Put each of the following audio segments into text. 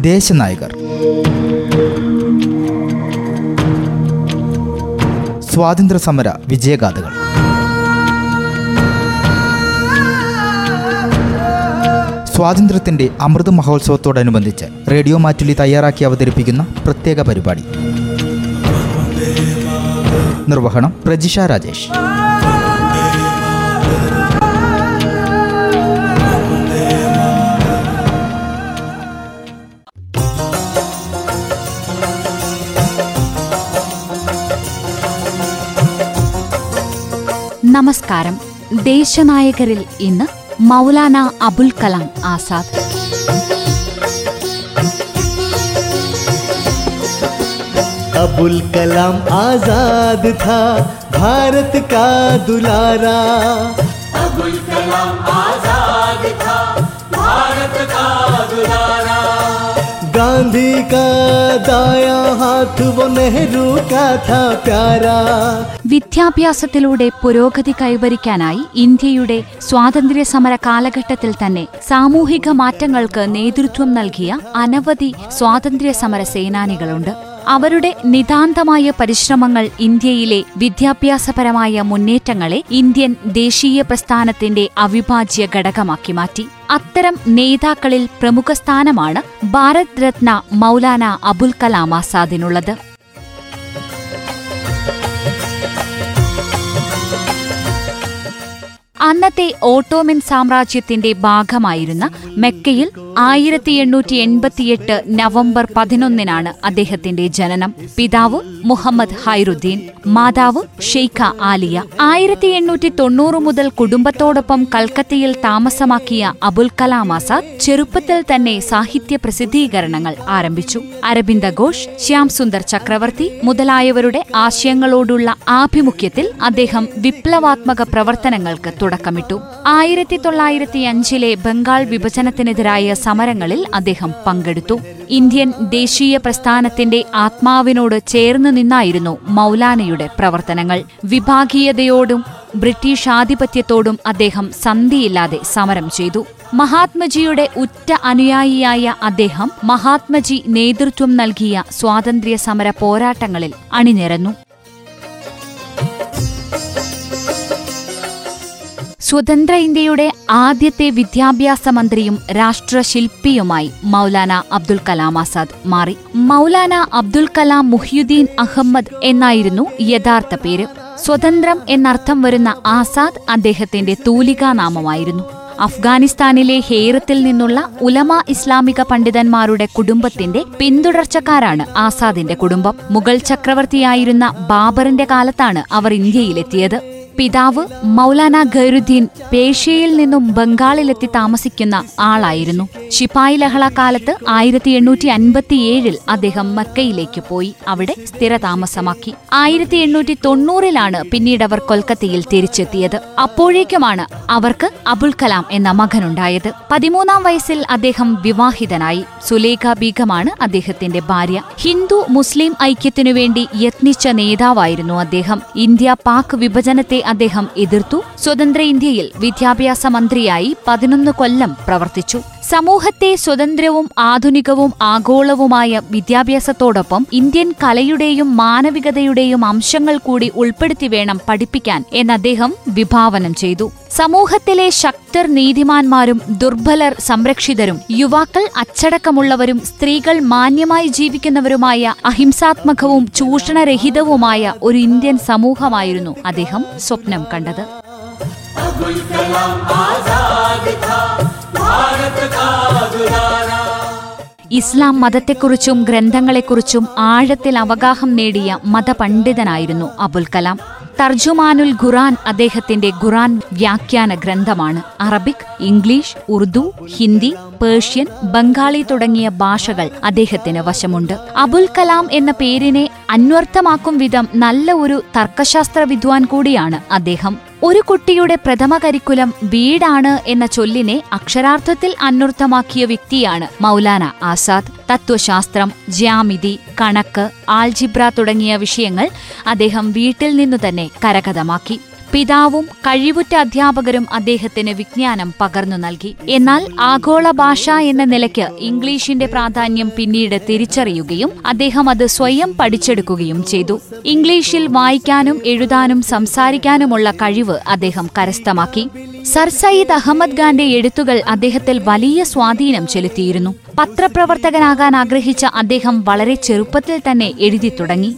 ദേശനായകർ. സ്വാതന്ത്ര്യ സമര വിജയഗാഥകൾ. സ്വാതന്ത്ര്യത്തിന്റെ അമൃത മഹോത്സവത്തോടനുബന്ധിച്ച് റേഡിയോ മാറ്റുലി തയ്യാറാക്കി അവതരിപ്പിക്കുന്ന പ്രത്യേക പരിപാടി. നിർവഹണം പ്രജിഷ രാജേഷ്. നമസ്കാരം ദേശനായകരിൽ ഇന്ന് മൗലാന അബുൽ കലാം ആസാദ് अबुल कलाम आजाद था भारत का दुलारा अबुल कलाम आजाद था भारत का दुलारा गांधी का दाया हाथ वो नेहरू का था प्यारा വിദ്യാഭ്യാസത്തിലൂടെ പുരോഗതി കൈവരിക്കാനായി ഇന്ത്യയുടെ സ്വാതന്ത്ര്യ സമര കാലഘട്ടത്തിൽ തന്നെ സാമൂഹിക മാറ്റങ്ങൾക്ക് നേതൃത്വം നൽകിയ അനവധി സ്വാതന്ത്ര്യ സമര സേനാനികളുണ്ട് അവരുടെ നിതാന്തമായ പരിശ്രമങ്ങൾ ഇന്ത്യയിലെ വിദ്യാഭ്യാസപരമായ മുന്നേറ്റങ്ങളെ ഇന്ത്യൻ ദേശീയ പ്രസ്ഥാനത്തിന്റെ അവിഭാജ്യ ഘടകമാക്കി മാറ്റി അത്തരം നേതാക്കളിൽ പ്രമുഖ സ്ഥാനമാണ് ഭാരത് രത്ന മൗലാന അബുൽ കലാം ആസാദിനുള്ളത്. അന്നത്തെ ഓട്ടോമൻ സാമ്രാജ്യത്തിന്റെ ഭാഗമായിരുന്ന മെക്കയിൽ ആയിരത്തി എണ്ണൂറ്റി എൺപത്തിയെട്ട് നവംബർ പതിനൊന്നിനാണ് അദ്ദേഹത്തിന്റെ ജനനം. പിതാവ് മുഹമ്മദ് ഹൈറുദ്ദീൻ മാതാവ് ഷെയ്ഖ ആലിയ. ആയിരത്തി എണ്ണൂറ്റി തൊണ്ണൂറ് മുതൽ കുടുംബത്തോടൊപ്പം കൽക്കത്തയിൽ താമസമാക്കിയ അബുൽ കലാം ആസാദ് ചെറുപ്പത്തിൽ തന്നെ സാഹിത്യ പ്രസിദ്ധീകരണങ്ങൾ ആരംഭിച്ചു. അരബിന്ദ ഘോഷ് ശ്യാം സുന്ദർ ചക്രവർത്തി മുതലായവരുടെ ആശയങ്ങളോടുള്ള ആഭിമുഖ്യത്തിൽ അദ്ദേഹം വിപ്ലവാത്മക പ്രവർത്തനങ്ങൾക്ക് തുടക്കമിട്ടു. ആയിരത്തി തൊള്ളായിരത്തി അഞ്ചിലെ ബംഗാൾ വിഭജനത്തിനെതിരായ സമരങ്ങളിൽ അദ്ദേഹം പങ്കെടുത്തു. ഇന്ത്യൻ ദേശീയ പ്രസ്ഥാനത്തിന്റെ ആത്മാവിനോട് ചേർന്ന് നിന്നായിരുന്നു മൗലാനയുടെ പ്രവർത്തനങ്ങൾ. വിഭാഗീയതയോടും ബ്രിട്ടീഷ് ആധിപത്യത്തോടും അദ്ദേഹം സന്ധിയില്ലാതെ സമരം ചെയ്തു. മഹാത്മജിയുടെ ഉറ്റ അനുയായിയായ അദ്ദേഹം മഹാത്മജി നേതൃത്വം നൽകിയ സ്വാതന്ത്ര്യ സമര പോരാട്ടങ്ങളിൽ അണിനിരന്നു. സ്വതന്ത്ര ഇന്ത്യയുടെ ആദ്യത്തെ വിദ്യാഭ്യാസ മന്ത്രിയും രാഷ്ട്രശില്പിയുമായി മൗലാന അബ്ദുൽ കലാം ആസാദ് മാറി. മൗലാന അബ്ദുൽ കലാം മുഹ്യുദ്ദീൻ അഹമ്മദ് എന്നായിരുന്നു യഥാർത്ഥ പേര്. സ്വതന്ത്രം എന്നർത്ഥം വരുന്ന ആസാദ് അദ്ദേഹത്തിന്റെ തൂലികാനാമമായിരുന്നു. അഫ്ഗാനിസ്ഥാനിലെ ഹേറത്തിൽ നിന്നുള്ള ഉലമ ഇസ്ലാമിക പണ്ഡിതന്മാരുടെ കുടുംബത്തിന്റെ പിന്തുടർച്ചക്കാരാണ് ആസാദിന്റെ കുടുംബം. മുഗൾ ചക്രവർത്തിയായിരുന്ന ബാബറിന്റെ കാലത്താണ് അവർ ഇന്ത്യയിലെത്തിയത്. പിതാവ് മൗലാന ഗൈറുദ്ദീൻ പേഷ്യയിൽ നിന്നും ബംഗാളിലെത്തി താമസിക്കുന്ന ആളായിരുന്നു. ശിപായി ലഹള കാലത്ത് ആയിരത്തി എണ്ണൂറ്റി അൻപത്തിയേഴിൽ അദ്ദേഹം മക്കയിലേക്ക് പോയി. അവിടെ സ്ഥിരതാമസമാക്കി. ആയിരത്തി എണ്ണൂറ്റി തൊണ്ണൂറിലാണ് പിന്നീട് അവർ കൊൽക്കത്തയിൽ തിരിച്ചെത്തിയത്. അപ്പോഴേക്കുമാണ് അവർക്ക് അബുൽ കലാം എന്ന മകനുണ്ടായത്. പതിമൂന്നാം വയസ്സിൽ അദ്ദേഹം വിവാഹിതനായി. സുലേഖ ബീഗമാണ് അദ്ദേഹത്തിന്റെ ഭാര്യ. ഹിന്ദു മുസ്ലിം ഐക്യത്തിനു വേണ്ടി യത്നിച്ച നേതാവായിരുന്നു അദ്ദേഹം. ഇന്ത്യ പാക് വിഭജനത്തെ അദ്ദേഹം എതിർത്തു. സ്വതന്ത്ര ഇന്ത്യയിൽ വിദ്യാഭ്യാസ മന്ത്രിയായി പതിനൊന്ന് കൊല്ലം പ്രവർത്തിച്ചു. സമൂഹത്തെ സ്വതന്ത്രവും ആധുനികവും ആഗോളവുമായ വിദ്യാഭ്യാസത്തോടൊപ്പം ഇന്ത്യൻ കലയുടെയും മാനവികതയുടെയും അംശങ്ങൾ കൂടി ഉൾപ്പെടുത്തി വേണം പഠിപ്പിക്കാൻ എന്ന് അദ്ദേഹം വിഭാവനം ചെയ്തു. സമൂഹത്തിലെ ശക്തർ നീതിമാന്മാരും ദുർബലർ സംരക്ഷിതരും യുവാക്കൾ അച്ചടക്കമുള്ളവരും സ്ത്രീകൾ മാന്യമായി ജീവിക്കുന്നവരുമായ അഹിംസാത്മകവും ചൂഷണരഹിതവുമായ ഒരു ഇന്ത്യൻ സമൂഹമായിരുന്നു അദ്ദേഹം സ്വപ്നം കണ്ടത്. अबुल कलाम आजाद था भारत का दुलारा ഇസ്ലാം മതത്തെക്കുറിച്ചും ഗ്രന്ഥങ്ങളെക്കുറിച്ചും ആഴത്തിൽ അവഗാഹം നേടിയ മതപണ്ഡിതനായിരുന്നു അബുൽ കലാം തർജുമാനുൽ ഖുറാൻ അദ്ദേഹത്തിന്റെ ഖുറാൻ വ്യാഖ്യാന ഗ്രന്ഥമാണ് Arabic English Urdu Hindi Persian Bengali തുടങ്ങിയ ഭാഷകൾ അദ്ദേഹത്തിന് വശമുണ്ട് അബുൽ കലാം എന്ന പേരിനെ അന്വർത്ഥമാക്കും വിധം നല്ല ഒരു തർക്കശാസ്ത്ര വിദ്വാൻ കൂടിയാണ് അദ്ദേഹം ഒരു കുട്ടിയുടെ പ്രഥമ കരിക്കുലം വീടാണ് എന്ന ചൊല്ലിനെ അക്ഷരാർത്ഥത്തിൽ അന്വർത്ഥമാക്കിയ വ്യക്തിയാണ് മൗലാന ആസാദ്. തത്വശാസ്ത്രം ജ്യാമിതി കണക്ക് ആൾജിബ്ര തുടങ്ങിയ വിഷയങ്ങൾ അദ്ദേഹം വീട്ടിൽ നിന്നു തന്നെ കരകതമാക്കി പിതാവും കഴിവുറ്റ അധ്യാപകരും അദ്ദേഹത്തിന് വിജ്ഞാനം പകർന്നു നൽകി. എന്നാൽ ആഗോള ഭാഷ എന്ന നിലയ്ക്ക് ഇംഗ്ലീഷിന്റെ പ്രാധാന്യം പിന്നീട് തിരിച്ചറിയുകയും അദ്ദേഹം അത് സ്വയം പഠിച്ചെടുക്കുകയും ചെയ്തു. ഇംഗ്ലീഷിൽ വായിക്കാനും എഴുതാനും സംസാരിക്കാനുമുള്ള കഴിവ് അദ്ദേഹം കരസ്ഥമാക്കി. സർ സയ്യിദ് അഹമ്മദ് ഖാന്റെ എഴുത്തുകൾ അദ്ദേഹത്തിൽ വലിയ സ്വാധീനം ചെലുത്തിയിരുന്നു. പത്രപ്രവർത്തകനാകാൻ ആഗ്രഹിച്ച അദ്ദേഹം വളരെ ചെറുപ്പത്തിൽ തന്നെ എഴുതി തുടങ്ങി.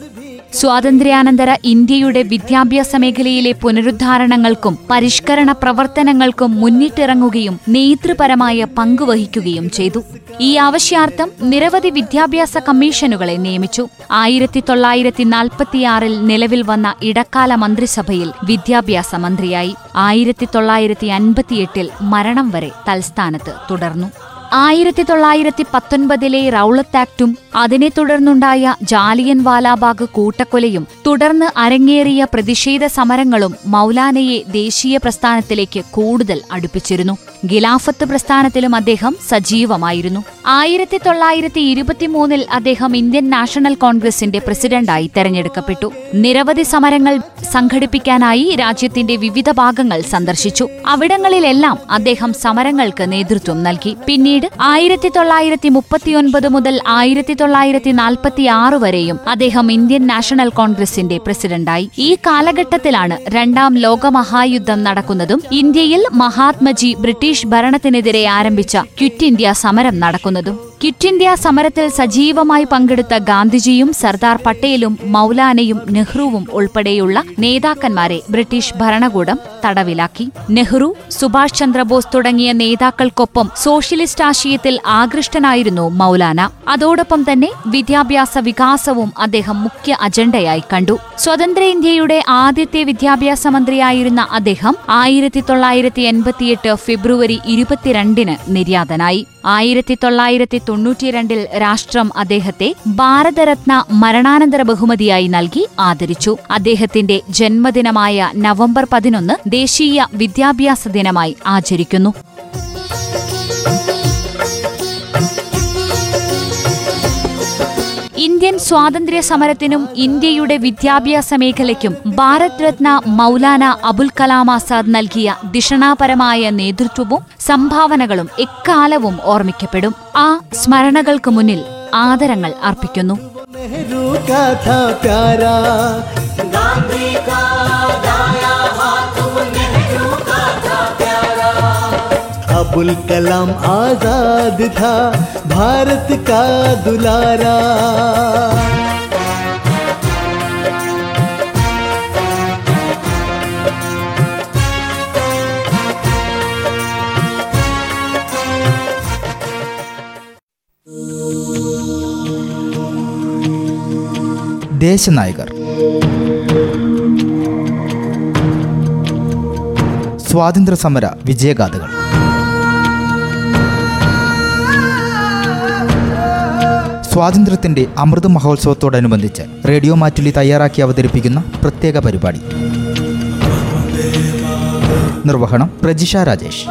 സ്വാതന്ത്ര്യാനന്തര ഇന്ത്യയുടെ വിദ്യാഭ്യാസ മേഖലയിലെ പുനരുദ്ധാരണങ്ങൾക്കും പരിഷ്കരണ പ്രവർത്തനങ്ങൾക്കും മുന്നിട്ടിറങ്ങുകയും നേതൃപരമായ പങ്കുവഹിക്കുകയും ചെയ്തു. ഈ ആവശ്യാർത്ഥം നിരവധി വിദ്യാഭ്യാസ കമ്മീഷനുകളെ നിയമിച്ചു. ആയിരത്തി തൊള്ളായിരത്തി നാൽപ്പത്തിയാറിൽ നിലവിൽ വന്ന ഇടക്കാല മന്ത്രിസഭയിൽ വിദ്യാഭ്യാസ മന്ത്രിയായി. ആയിരത്തി തൊള്ളായിരത്തി അൻപത്തിയെട്ടിൽ മരണം വരെ തൽസ്ഥാനത്ത് തുടർന്നു. ആയിരത്തി തൊള്ളായിരത്തി പത്തൊൻപതിലെ റൌളത്ത് ആക്ടും അതിനെ തുടർന്നുണ്ടായ ജാലിയൻ വാലാബാഗ് കൂട്ടക്കൊലയും തുടർന്ന് അരങ്ങേറിയ പ്രതിഷേധ സമരങ്ങളും മൗലാനയെ ദേശീയ പ്രസ്ഥാനത്തിലേക്ക് കൂടുതൽ അടുപ്പിച്ചിരുന്നു. ഖിലാഫത്ത് പ്രസ്ഥാനത്തിലും അദ്ദേഹം സജീവമായിരുന്നു. ആയിരത്തി തൊള്ളായിരത്തി ഇരുപത്തിമൂന്നിൽ അദ്ദേഹം ഇന്ത്യൻ നാഷണൽ കോൺഗ്രസിന്റെ പ്രസിഡന്റായി തെരഞ്ഞെടുക്കപ്പെട്ടു. നിരവധി സമരങ്ങൾ സംഘടിപ്പിക്കാനായി രാജ്യത്തിന്റെ വിവിധ ഭാഗങ്ങൾ സന്ദർശിച്ചു. അവിടങ്ങളിലെല്ലാം അദ്ദേഹം സമരങ്ങൾക്ക് നേതൃത്വം നൽകി. പിന്നീട് ആയിരത്തി തൊള്ളായിരത്തി മുപ്പത്തിയൊൻപത് മുതൽ ആയിരത്തി തൊള്ളായിരത്തി നാൽപ്പത്തി ആറ് വരെയും അദ്ദേഹം ഇന്ത്യൻ നാഷണൽ കോൺഗ്രസിന്റെ പ്രസിഡന്റായി. ഈ കാലഘട്ടത്തിലാണ് രണ്ടാം ലോകമഹായുദ്ധം നടക്കുന്നതും ഇന്ത്യയിൽ മഹാത്മജി ബ്രിട്ടീഷ് ഭരണത്തിനെതിരെ ആരംഭിച്ച ക്വിറ്റ് ഇന്ത്യ സമരം നടക്കുന്നതും. ക്വിറ്റ് ഇന്ത്യ സമരത്തിൽ സജീവമായി പങ്കെടുത്ത ഗാന്ധിജിയും സർദാർ പട്ടേലും മൗലാനയും നെഹ്റുവും ഉൾപ്പെടെയുള്ള നേതാക്കന്മാരെ ബ്രിട്ടീഷ് ഭരണകൂടം തടവിലാക്കി. നെഹ്റു സുഭാഷ് ചന്ദ്രബോസ് തുടങ്ങിയ നേതാക്കൾക്കൊപ്പം സോഷ്യലിസ്റ്റ് ആശയത്തിൽ ആകൃഷ്ടനായിരുന്നു മൗലാന. അതോടൊപ്പം തന്നെ വിദ്യാഭ്യാസ വികാസവും അദ്ദേഹം മുഖ്യ അജണ്ടയായി കണ്ടു. സ്വതന്ത്ര ഇന്ത്യയുടെ ആദ്യത്തെ വിദ്യാഭ്യാസ മന്ത്രിയായിരുന്ന അദ്ദേഹം ആയിരത്തി തൊള്ളായിരത്തി എൺപത്തിയെട്ട് ഫെബ്രുവരി ഇരുപത്തിരണ്ടിന് നിര്യാതനായി. ആയിരത്തി തൊള്ളായിരത്തി തൊണ്ണൂറ്റിരണ്ടിൽ രാഷ്ട്രം അദ്ദേഹത്തെ ഭാരതരത്ന മരണാനന്തര ബഹുമതിയായി നൽകി ആദരിച്ചു. അദ്ദേഹത്തിന്റെ ജന്മദിനമായ നവംബർ പതിനൊന്ന് ദേശീയ വിദ്യാഭ്യാസ ദിനമായി ആചരിക്കുന്നു. സ്വാതന്ത്ര്യ സമരത്തിനും ഇന്ത്യയുടെ വിദ്യാഭ്യാസ മേഖലയ്ക്കും ഭാരത് രത്ന മൗലാന അബുൽ കലാം ആസാദ് നൽകിയ ദിഷണാപരമായ നേതൃത്വവും സംഭാവനകളും എക്കാലവും ഓർമ്മിക്കപ്പെടും. ആ സ്മരണകൾക്ക് മുന്നിൽ ആദരങ്ങൾ അർപ്പിക്കുന്നു. अबुल कलाम आजाद था भारत का दुलारा ദേശനായകർ സ്വാതന്ത്ര്യ സമര വിജയഗാഥകൾ സ്വാതന്ത്ര്യത്തിന്റെ അമൃത മഹോത്സവത്തോടനുബന്ധിച്ച് റേഡിയോ മാറ്റുലി തയ്യാറാക്കി അവതരിപ്പിക്കുന്ന പ്രത്യേക പരിപാടി. നിർവഹണം പ്രജിഷ രാജേഷ്.